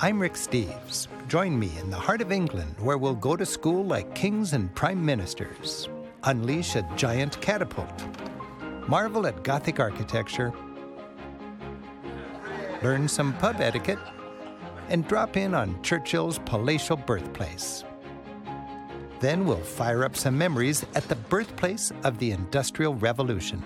I'm Rick Steves. Join me in the heart of England where we'll go to school like kings and prime ministers, unleash a giant catapult, marvel at Gothic architecture, learn some pub etiquette, and drop in on Churchill's palatial birthplace. Then we'll fire up some memories at the birthplace of the Industrial Revolution.